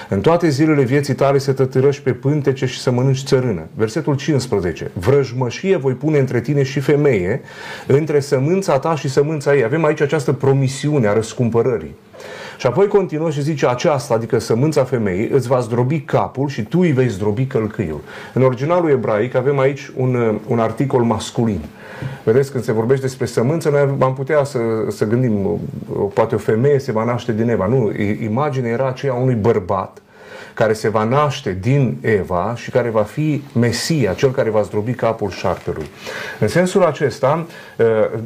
Speaker 3: În toate zilele vieții tale să tătărăși pe pântece și să mănânci țărână. Versetul 15. Vrăjmășie voi pune între tine și femeie, între sămânța ta și sămânța ei. Avem aici această promisiune a răscumpărării. Și apoi continuă și zice aceasta, adică sămânța femeii, îți va zdrobi capul și tu îi vei zdrobi călcâiul. În originalul ebraic avem aici un, un articol masculin. Vedeți, când se vorbește despre sămânță, noi am putea să, să gândim, poate o femeie se va naște din Eva. Nu, imaginea era aceea unui bărbat care se va naște din Eva și care va fi Mesia, cel care va zdrobi capul șarpelui. În sensul acesta,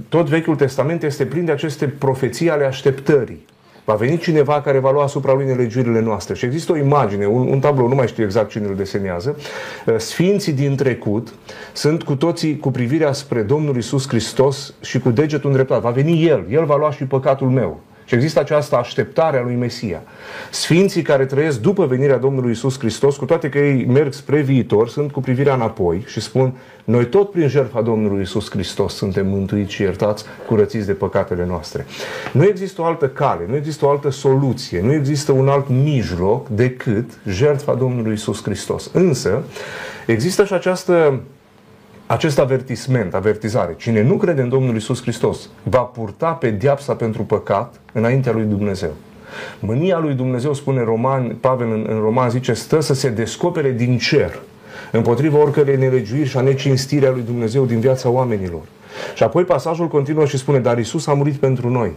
Speaker 3: tot Vechiul Testament este plin de aceste profeții ale așteptării. Va veni cineva care va lua asupra lui nelegiurile noastre. Și există o imagine, un, un tablou, nu mai știu exact cine îl desenează. Uh, sfinții din trecut sunt cu toții cu privirea spre Domnul Isus Hristos și cu degetul îndreptat. Va veni El, El va lua și păcatul meu. Și există această așteptare a lui Mesia. Sfinții care trăiesc după venirea Domnului Isus Hristos, cu toate că ei merg spre viitor, sunt cu privirea înapoi și spun, noi tot prin jertfa Domnului Isus Hristos suntem mântuiți și iertați, curățiți de păcatele noastre. Nu există o altă cale, nu există o altă soluție, nu există un alt mijloc decât jertfa Domnului Isus Hristos. Însă, există și această acest avertisment, avertizare, cine nu crede în Domnul Isus Hristos va purta pe diapsa pentru păcat înaintea lui Dumnezeu. Mânia lui Dumnezeu, spune Roman, Pavel în, în Roman, zice, stă să se descopere din cer împotriva oricărei nelegiuiri și a necinstirii a lui Dumnezeu din viața oamenilor. Și apoi pasajul continuă și spune, dar Isus a murit pentru noi.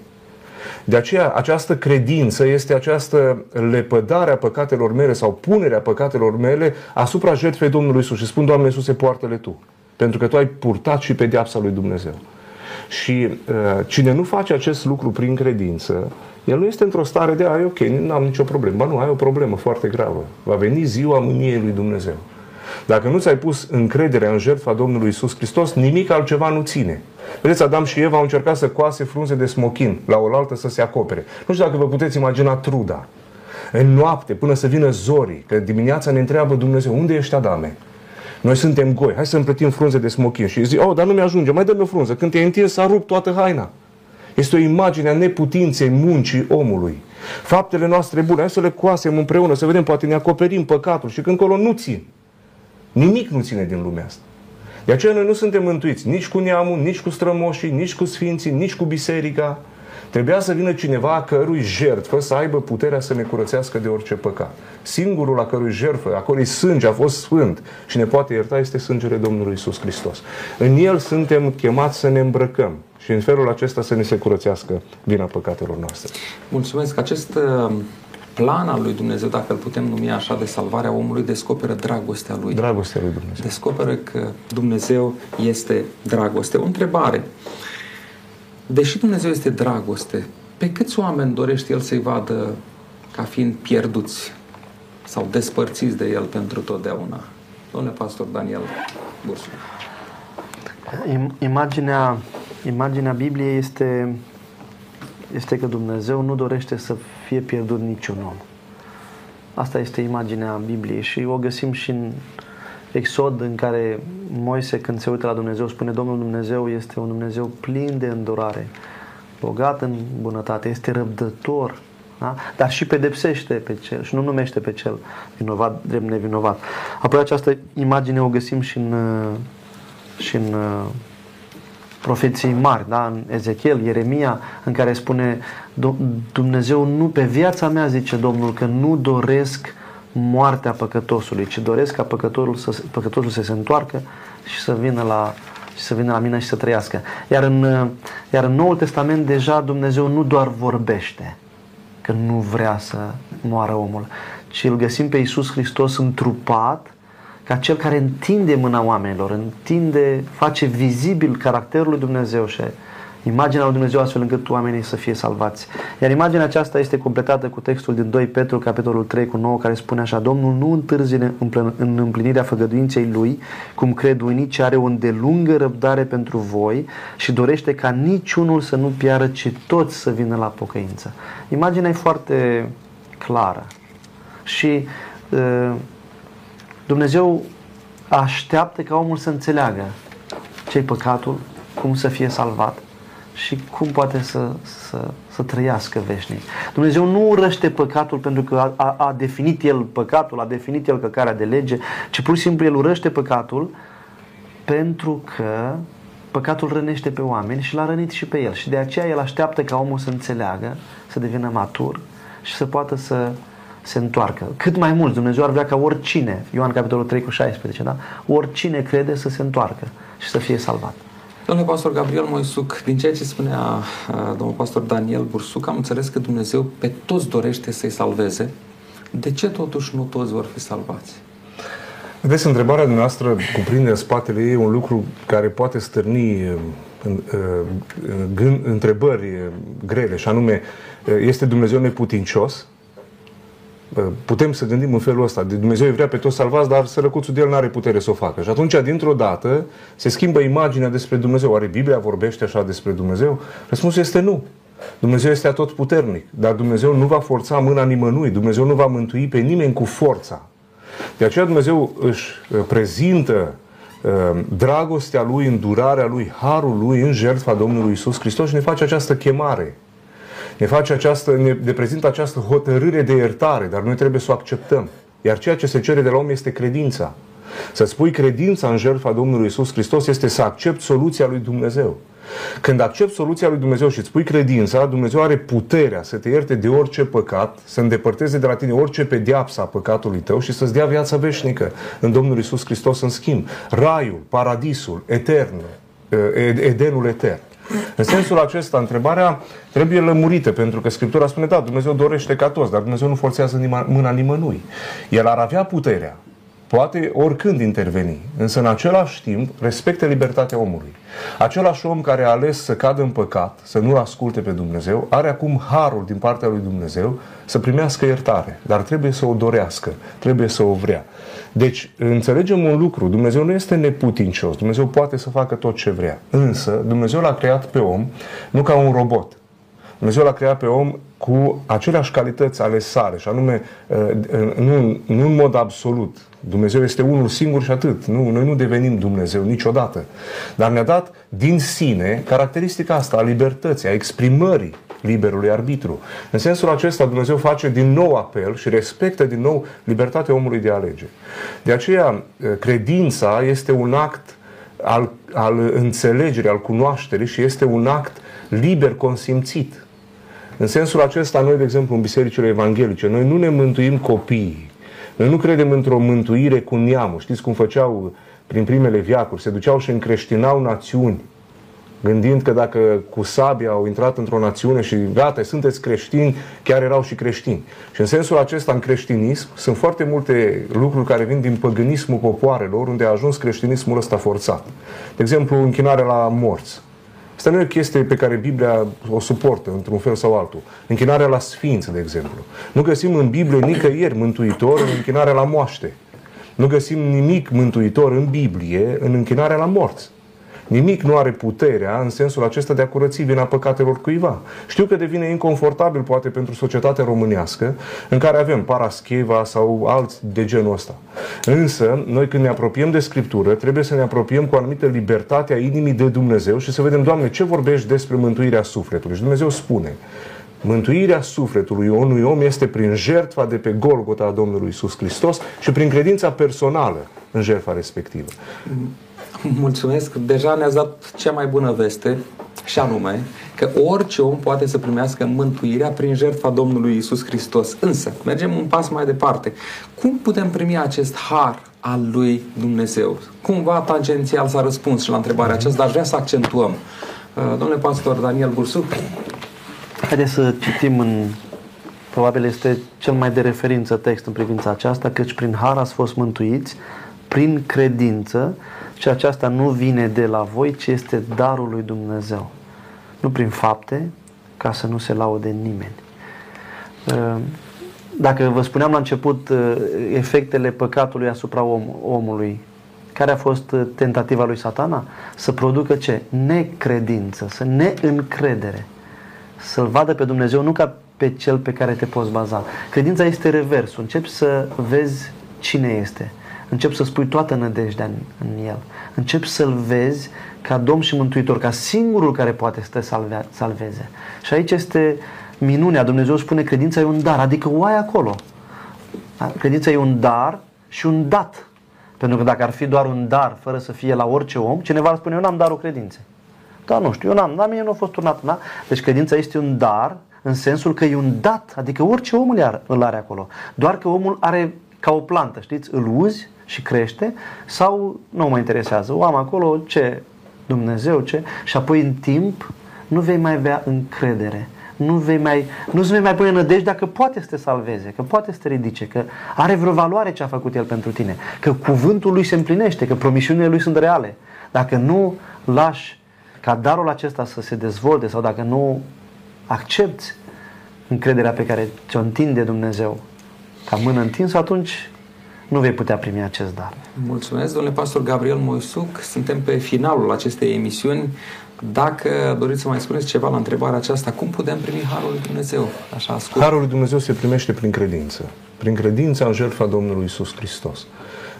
Speaker 3: De aceea, această credință este această lepădare a păcatelor mele sau punerea păcatelor mele asupra jertfei Domnului Isus și spun, Doamne Iisuse, poartă-le Tu. Pentru că tu ai purtat și pedeapsa lui Dumnezeu. Și uh, cine nu face acest lucru prin credință, el nu este într-o stare de, ai ok, nu am nicio problemă. Ba nu, ai o problemă foarte gravă. Va veni ziua mâniei lui Dumnezeu. Dacă nu ți-ai pus încrederea în jertfa Domnului Isus Hristos, nimic altceva nu ține. Vedeți, Adam și Eva au încercat să coase frunze de smochin la oaltă să se acopere. Nu știu dacă vă puteți imagina truda. În noapte, până să vină zorii, că dimineața ne întreabă Dumnezeu, unde ești Adame? Noi suntem goi, hai să împletim frunze de smochin. Și zic, oh, dar nu mi-ajunge, mai dă-mi o frunză. Când te-ai întins, s-a rupt toată haina. Este o imagine a neputinței muncii omului. Faptele noastre bune, hai să le coasem împreună, să vedem, poate ne acoperim păcatul și când colo nu țin. Nimic nu ține din lumea asta. De aceea noi nu suntem mântuiți nici cu neamul, nici cu strămoșii, nici cu sfinții, nici cu biserica. Trebuia să vină cineva a cărui jertfă să aibă puterea să ne curățească de orice păcat. Singurul a cărui jertfă, a cărui sânge a fost sfânt și ne poate ierta este sângele Domnului Isus Hristos. În El suntem chemați să ne îmbrăcăm și în felul acesta să ne se curățească vina păcatelor noastre.
Speaker 1: Mulțumesc. Acest uh, plan al lui Dumnezeu, dacă îl putem numi așa, de salvarea omului, descoperă dragostea lui.
Speaker 3: Dragostea lui Dumnezeu.
Speaker 1: Descoperă că Dumnezeu este dragoste. O întrebare. Deși Dumnezeu este dragoste, pe câți oameni dorește El să-i vadă ca fiind pierduți sau despărțiți de El pentru totdeauna? Domnule pastor Daniel Bursu.
Speaker 2: Imaginea, imaginea Bibliei este, este că Dumnezeu nu dorește să fie pierdut niciun om. Asta este imaginea Bibliei și o găsim și în Exod în care Moise când se uită la Dumnezeu spune Domnul Dumnezeu este un Dumnezeu plin de îndurare, bogat în bunătate, este răbdător, da? dar și pedepsește pe cel și nu numește pe cel vinovat drept nevinovat. Apoi această imagine o găsim și în, și în profeții mari, da? în Ezechiel, Ieremia, în care spune Dumnezeu nu pe viața mea, zice Domnul, că nu doresc moartea păcătosului, ci doresc ca păcătorul să, păcătosul să se întoarcă și să vină la și să vină la mine și să trăiască. Iar în, iar în Noul Testament deja Dumnezeu nu doar vorbește că nu vrea să moară omul, ci îl găsim pe Iisus Hristos întrupat ca cel care întinde mâna oamenilor, întinde, face vizibil caracterul lui Dumnezeu și imaginea lui Dumnezeu astfel încât oamenii să fie salvați. Iar imaginea aceasta este completată cu textul din 2 Petru, capitolul 3 cu 9, care spune așa, Domnul nu întârzie în împlinirea făgăduinței Lui, cum cred unii, ci are o îndelungă răbdare pentru voi și dorește ca niciunul să nu piară, ci toți să vină la pocăință. Imaginea e foarte clară și uh, Dumnezeu așteaptă ca omul să înțeleagă ce păcatul, cum să fie salvat și cum poate să, să, să trăiască veșnic. Dumnezeu nu urăște păcatul pentru că a, a, a definit El păcatul, a definit El căcarea de lege, ci pur și simplu El urăște păcatul pentru că păcatul rănește pe oameni și l-a rănit și pe El. Și de aceea El așteaptă ca omul să înțeleagă, să devină matur și să poată să se întoarcă. Cât mai mult, Dumnezeu ar vrea ca oricine, Ioan capitolul 3 cu 16, da? oricine crede să se întoarcă și să fie salvat.
Speaker 1: Domnule pastor Gabriel Moisuc, din ceea ce spunea uh, domnul pastor Daniel Bursuc, am înțeles că Dumnezeu pe toți dorește să-i salveze. De ce totuși nu toți vor fi salvați?
Speaker 3: Vedeți, întrebarea dumneavoastră cuprinde în spatele ei un lucru care poate stârni uh, uh, gând, întrebări grele, și anume, este Dumnezeu neputincios? Putem să gândim în felul ăsta. De Dumnezeu îi vrea pe toți salvați, dar sărăcuțul de el nu are putere să o facă. Și atunci, dintr-o dată, se schimbă imaginea despre Dumnezeu. Oare Biblia vorbește așa despre Dumnezeu? Răspunsul este nu. Dumnezeu este atot puternic, dar Dumnezeu nu va forța mâna nimănui. Dumnezeu nu va mântui pe nimeni cu forța. De aceea Dumnezeu își uh, prezintă uh, dragostea Lui, îndurarea Lui, harul Lui în jertfa Domnului Isus Hristos și ne face această chemare ne face această, ne prezintă această hotărâre de iertare, dar noi trebuie să o acceptăm. Iar ceea ce se cere de la om este credința. Să spui credința în jertfa Domnului Isus Hristos este să accepti soluția lui Dumnezeu. Când accepti soluția lui Dumnezeu și îți pui credința, Dumnezeu are puterea să te ierte de orice păcat, să îndepărteze de la tine orice pedeapsa a păcatului tău și să-ți dea viața veșnică în Domnul Isus Hristos în schimb. Raiul, paradisul, etern, Edenul etern. În sensul acesta, întrebarea trebuie lămurită, pentru că Scriptura spune, da, Dumnezeu dorește ca toți, dar Dumnezeu nu forțează mâna nimănui. El ar avea puterea, poate oricând interveni, însă în același timp respecte libertatea omului. Același om care a ales să cadă în păcat, să nu asculte pe Dumnezeu, are acum harul din partea lui Dumnezeu să primească iertare, dar trebuie să o dorească, trebuie să o vrea. Deci, înțelegem un lucru, Dumnezeu nu este neputincios, Dumnezeu poate să facă tot ce vrea. Însă, Dumnezeu l-a creat pe om nu ca un robot. Dumnezeu l-a creat pe om cu aceleași calități ale sale, și anume, uh, nu, nu în mod absolut. Dumnezeu este unul singur și atât. Nu, noi nu devenim Dumnezeu niciodată. Dar ne-a dat din sine caracteristica asta a libertății, a exprimării liberului arbitru. În sensul acesta Dumnezeu face din nou apel și respectă din nou libertatea omului de a alege. De aceea, eh, credința este un act al, al înțelegerii, al cunoașterii și este un act liber consimțit. În sensul acesta, noi, de exemplu, în bisericile evanghelice, noi nu ne mântuim copiii. Noi nu credem într-o mântuire cu neamul. Știți cum făceau prin primele viacuri? Se duceau și încreștinau națiuni gândind că dacă cu sabia au intrat într-o națiune și gata, sunteți creștini, chiar erau și creștini. Și în sensul acesta, în creștinism, sunt foarte multe lucruri care vin din păgânismul popoarelor, unde a ajuns creștinismul ăsta forțat. De exemplu, închinarea la morți. Asta nu e o chestie pe care Biblia o suportă într-un fel sau altul. Închinarea la sfinți, de exemplu. Nu găsim în Biblie nicăieri mântuitor în închinarea la moaște. Nu găsim nimic mântuitor în Biblie în închinarea la morți. Nimic nu are puterea în sensul acesta de a curăți vina păcatelor cuiva. Știu că devine inconfortabil poate pentru societatea românească în care avem parascheva sau alți de genul ăsta. Însă, noi când ne apropiem de Scriptură, trebuie să ne apropiem cu o anumită libertate a inimii de Dumnezeu și să vedem, Doamne, ce vorbești despre mântuirea sufletului. Și Dumnezeu spune, Mântuirea sufletului unui om este prin jertfa de pe Golgota a Domnului Isus Hristos și prin credința personală în jertfa respectivă.
Speaker 1: Mulțumesc. Deja ne-ați dat cea mai bună veste și anume că orice om poate să primească mântuirea prin jertfa Domnului Isus Hristos. Însă, mergem un pas mai departe. Cum putem primi acest har al lui Dumnezeu? Cumva tangențial s-a răspuns și la întrebarea mhm. aceasta, dar vrea să accentuăm. Uh, domnule pastor Daniel Bursuc,
Speaker 2: Haideți să citim în probabil este cel mai de referință text în privința aceasta, căci prin har ați fost mântuiți prin credință și aceasta nu vine de la voi, ci este darul lui Dumnezeu. Nu prin fapte, ca să nu se laude nimeni. Ă, dacă vă spuneam la început ă, efectele păcatului asupra om, omului, care a fost tentativa lui satana? Să producă ce? Necredință, să neîncredere să-L vadă pe Dumnezeu nu ca pe cel pe care te poți baza. Credința este reversul. Începi să vezi cine este. Începi să spui toată nădejdea în, în El. Începi să-L vezi ca Domn și Mântuitor, ca singurul care poate să te salve, salveze. Și aici este minunea. Dumnezeu spune credința e un dar, adică o ai acolo. Da? Credința e un dar și un dat. Pentru că dacă ar fi doar un dar fără să fie la orice om, cineva ar spune eu n-am darul credinței. Da, nu știu, eu n-am, la mine nu a fost turnat, da? Deci credința este un dar în sensul că e un dat, adică orice om îl are, îl are acolo. Doar că omul are ca o plantă, știți, îl uzi și crește sau nu mă interesează, o am acolo, ce Dumnezeu, ce și apoi în timp nu vei mai avea încredere. Nu vei mai, nu vei mai pune nădejde dacă poate să te salveze, că poate să te ridice, că are vreo valoare ce a făcut El pentru tine, că cuvântul Lui se împlinește, că promisiunile Lui sunt reale. Dacă nu lași ca darul acesta să se dezvolte sau dacă nu accepti încrederea pe care ți-o întinde Dumnezeu ca mână întinsă, atunci nu vei putea primi acest dar.
Speaker 1: Mulțumesc, domnule pastor Gabriel Moisuc. Suntem pe finalul acestei emisiuni. Dacă doriți să mai spuneți ceva la întrebarea aceasta, cum putem primi Harul lui Dumnezeu?
Speaker 3: Așa scurt. Harul lui Dumnezeu se primește prin credință. Prin credința în jertfa Domnului Isus Hristos.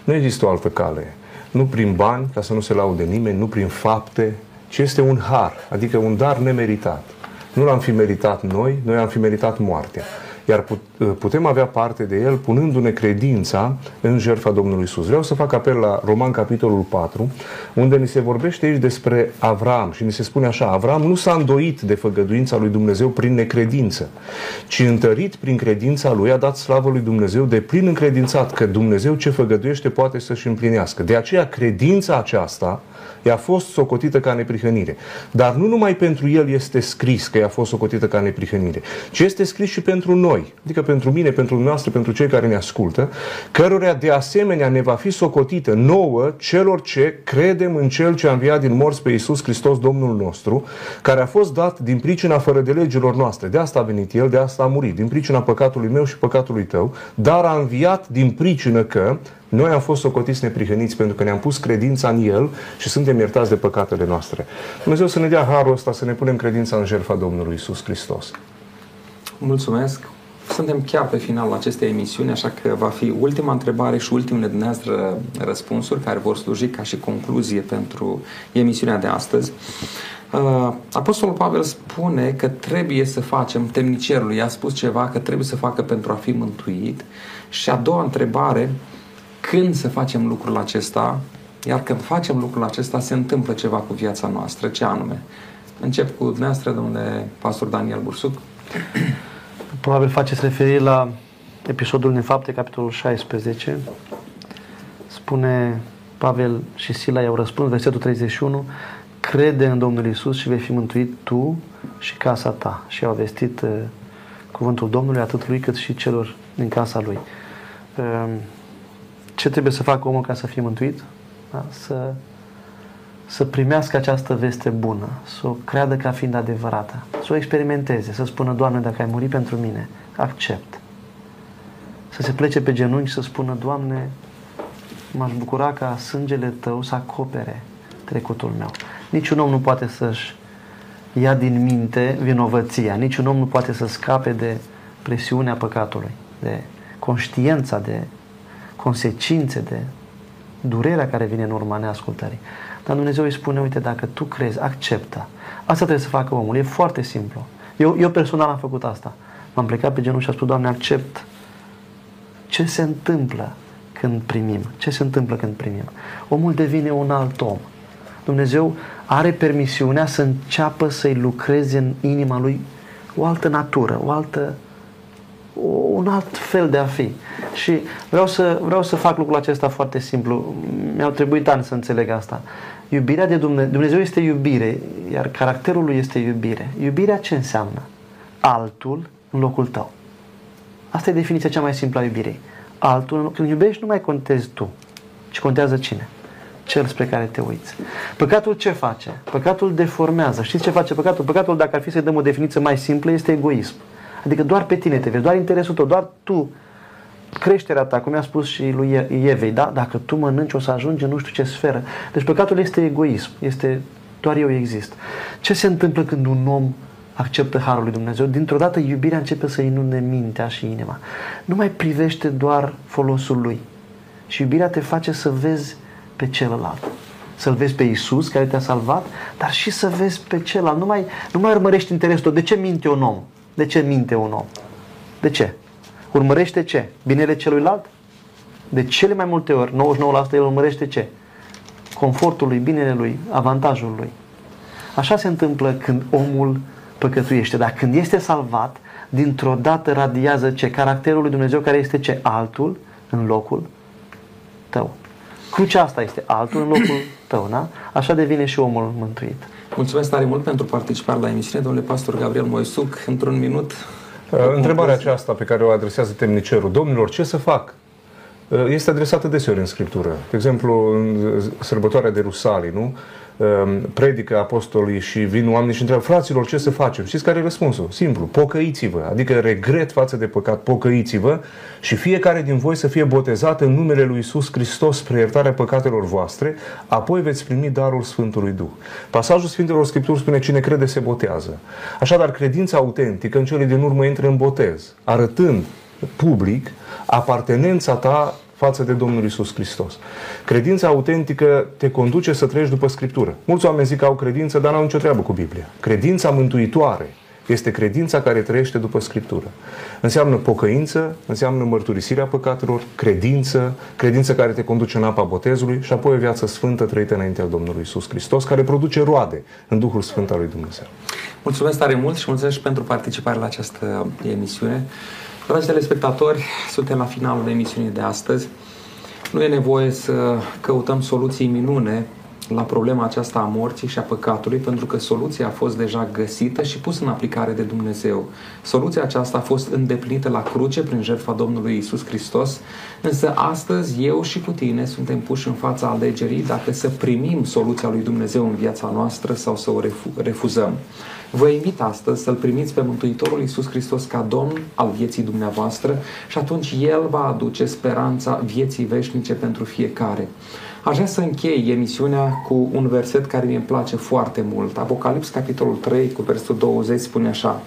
Speaker 3: Nu există o altă cale. Nu prin bani, ca să nu se laude nimeni, nu prin fapte, ci este un har, adică un dar nemeritat. Nu l-am fi meritat noi, noi am fi meritat moartea. Iar uh, putem avea parte de el punându-ne credința în jertfa Domnului Isus. Vreau să fac apel la Roman capitolul 4, unde ni se vorbește aici despre Avram și ni se spune așa, Avram nu s-a îndoit de făgăduința lui Dumnezeu prin necredință, ci întărit prin credința lui a dat slavă lui Dumnezeu de plin încredințat că Dumnezeu ce făgăduiește poate să-și împlinească. De aceea credința aceasta i-a fost socotită ca neprihănire. Dar nu numai pentru el este scris că i-a fost socotită ca neprihănire, ci este scris și pentru noi, adică pentru mine, pentru noastră, pentru cei care ne ascultă, cărora de asemenea ne va fi socotită nouă celor ce credem în Cel ce a înviat din morți pe Iisus Hristos, Domnul nostru, care a fost dat din pricina fără de legilor noastre. De asta a venit El, de asta a murit, din pricina păcatului meu și păcatului tău, dar a înviat din pricină că noi am fost socotiți neprihăniți pentru că ne-am pus credința în El și suntem iertați de păcatele noastre. Dumnezeu să ne dea harul ăsta să ne punem credința în jertfa Domnului Isus Hristos.
Speaker 1: Mulțumesc! Suntem chiar pe finalul acestei emisiuni, așa că va fi ultima întrebare și ultimele dumneavoastră răspunsuri care vor sluji ca și concluzie pentru emisiunea de astăzi. Uh, Apostolul Pavel spune că trebuie să facem, temnicerului a spus ceva că trebuie să facă pentru a fi mântuit. Și a doua întrebare, când să facem lucrul acesta, iar când facem lucrul acesta se întâmplă ceva cu viața noastră. Ce anume? Încep cu dumneavoastră, domnule pastor Daniel Bursuc.
Speaker 2: Probabil faceți referire la episodul din fapte, capitolul 16. Spune Pavel și Sila i-au răspuns, versetul 31, crede în Domnul Isus și vei fi mântuit tu și casa ta. Și au vestit uh, cuvântul Domnului atât lui cât și celor din casa lui. Uh, ce trebuie să facă omul ca să fie mântuit? Da? Să, să primească această veste bună, să o creadă ca fiind adevărată, să o experimenteze, să spună, Doamne, dacă ai murit pentru mine, accept. Să se plece pe genunchi și să spună, Doamne, m-aș bucura ca sângele Tău să acopere trecutul meu. Niciun om nu poate să-și ia din minte vinovăția. Niciun om nu poate să scape de presiunea păcatului, de conștiința, de consecințe, de durerea care vine în urma neascultării. Dar Dumnezeu îi spune, uite, dacă tu crezi, acceptă. Asta trebuie să facă omul. E foarte simplu. Eu, eu personal am făcut asta. M-am plecat pe genunchi și am spus, Doamne, accept ce se întâmplă când primim. Ce se întâmplă când primim? Omul devine un alt om. Dumnezeu are permisiunea să înceapă să-i lucreze în inima lui o altă natură, o altă, un alt fel de a fi. Și vreau să, vreau să fac lucrul acesta foarte simplu. Mi-au trebuit ani să înțeleg asta. Iubirea de Dumnezeu, Dumnezeu este iubire, iar caracterul lui este iubire. Iubirea ce înseamnă? Altul în locul tău. Asta e definiția cea mai simplă a iubirei. Altul, când iubești, nu mai contezi tu, ci contează cine? Cel spre care te uiți. Păcatul ce face? Păcatul deformează. Știți ce face păcatul? Păcatul, dacă ar fi să dăm o definiție mai simplă, este egoism. Adică doar pe tine te vezi, doar interesul tău, doar tu creșterea ta, cum i-a spus și lui Evei, da? dacă tu mănânci o să ajungi în nu știu ce sferă. Deci păcatul este egoism, este doar eu exist. Ce se întâmplă când un om acceptă Harul lui Dumnezeu? Dintr-o dată iubirea începe să inunde mintea și inima. Nu mai privește doar folosul lui. Și iubirea te face să vezi pe celălalt. Să-L vezi pe Isus care te-a salvat, dar și să vezi pe celălalt. Nu mai, nu mai urmărești interesul tău. De ce minte un om? De ce minte un om? De ce? Urmărește ce? Binele celuilalt? De cele mai multe ori, 99% el urmărește ce? Confortul lui, binele lui, avantajul lui. Așa se întâmplă când omul păcătuiește. Dar când este salvat, dintr-o dată radiază ce? Caracterul lui Dumnezeu care este ce? Altul în locul tău. Crucea asta este altul în locul tău, da? Așa devine și omul mântuit.
Speaker 1: Mulțumesc tare mult pentru participare la emisiune, domnule pastor Gabriel Moisuc. Într-un minut,
Speaker 3: Uh, întrebarea aceasta pe care o adresează temnicerul, domnilor, ce să fac? Uh, este adresată deseori în Scriptură. De exemplu, în sărbătoarea de Rusalii, nu? Um, predică apostolii și vin oamenii și întreabă, fraților, ce să facem? Știți care e răspunsul? Simplu, pocăiți-vă, adică regret față de păcat, pocăiți-vă și fiecare din voi să fie botezat în numele lui Isus Hristos spre iertarea păcatelor voastre, apoi veți primi darul Sfântului Duh. Pasajul Sfintelor Scripturi spune, cine crede se botează. Așadar, credința autentică în cele din urmă intră în botez, arătând public apartenența ta față de Domnul Isus Hristos. Credința autentică te conduce să trăiești după Scriptură. Mulți oameni zic că au credință, dar n-au nicio treabă cu Biblia. Credința mântuitoare este credința care trăiește după Scriptură. Înseamnă pocăință, înseamnă mărturisirea păcatelor, credință, credință care te conduce în apa botezului și apoi o viață sfântă trăită înaintea Domnului Isus Hristos, care produce roade în Duhul Sfânt al lui Dumnezeu.
Speaker 1: Mulțumesc tare mult și mulțumesc și pentru participarea la această emisiune. Dragi telespectatori, suntem la finalul emisiunii de astăzi. Nu e nevoie să căutăm soluții minune la problema aceasta a morții și a păcatului, pentru că soluția a fost deja găsită și pusă în aplicare de Dumnezeu. Soluția aceasta a fost îndeplinită la cruce prin jertfa Domnului Isus Hristos, însă astăzi eu și cu tine suntem puși în fața alegerii dacă să primim soluția lui Dumnezeu în viața noastră sau să o refuzăm. Vă invit astăzi să-L primiți pe Mântuitorul Iisus Hristos ca Domn al vieții dumneavoastră și atunci El va aduce speranța vieții veșnice pentru fiecare. Aș vrea să închei emisiunea cu un verset care mi-e place foarte mult. Apocalips, capitolul 3, cu versetul 20, spune așa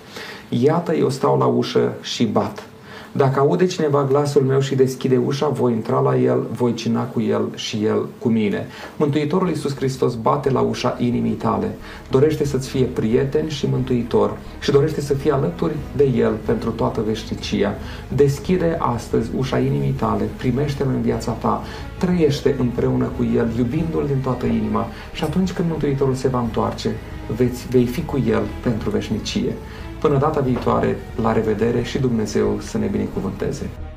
Speaker 1: Iată, eu stau la ușă și bat. Dacă aude cineva glasul meu și deschide ușa, voi intra la el, voi cina cu el și el cu mine. Mântuitorul Iisus Hristos bate la ușa inimii tale. Dorește să-ți fie prieten și mântuitor și dorește să fie alături de el pentru toată veșnicia. Deschide astăzi ușa inimii tale, primește-l în viața ta, trăiește împreună cu el, iubindu-l din toată inima și atunci când Mântuitorul se va întoarce, veți, vei fi cu el pentru veșnicie. Până data viitoare, la revedere și Dumnezeu să ne binecuvânteze!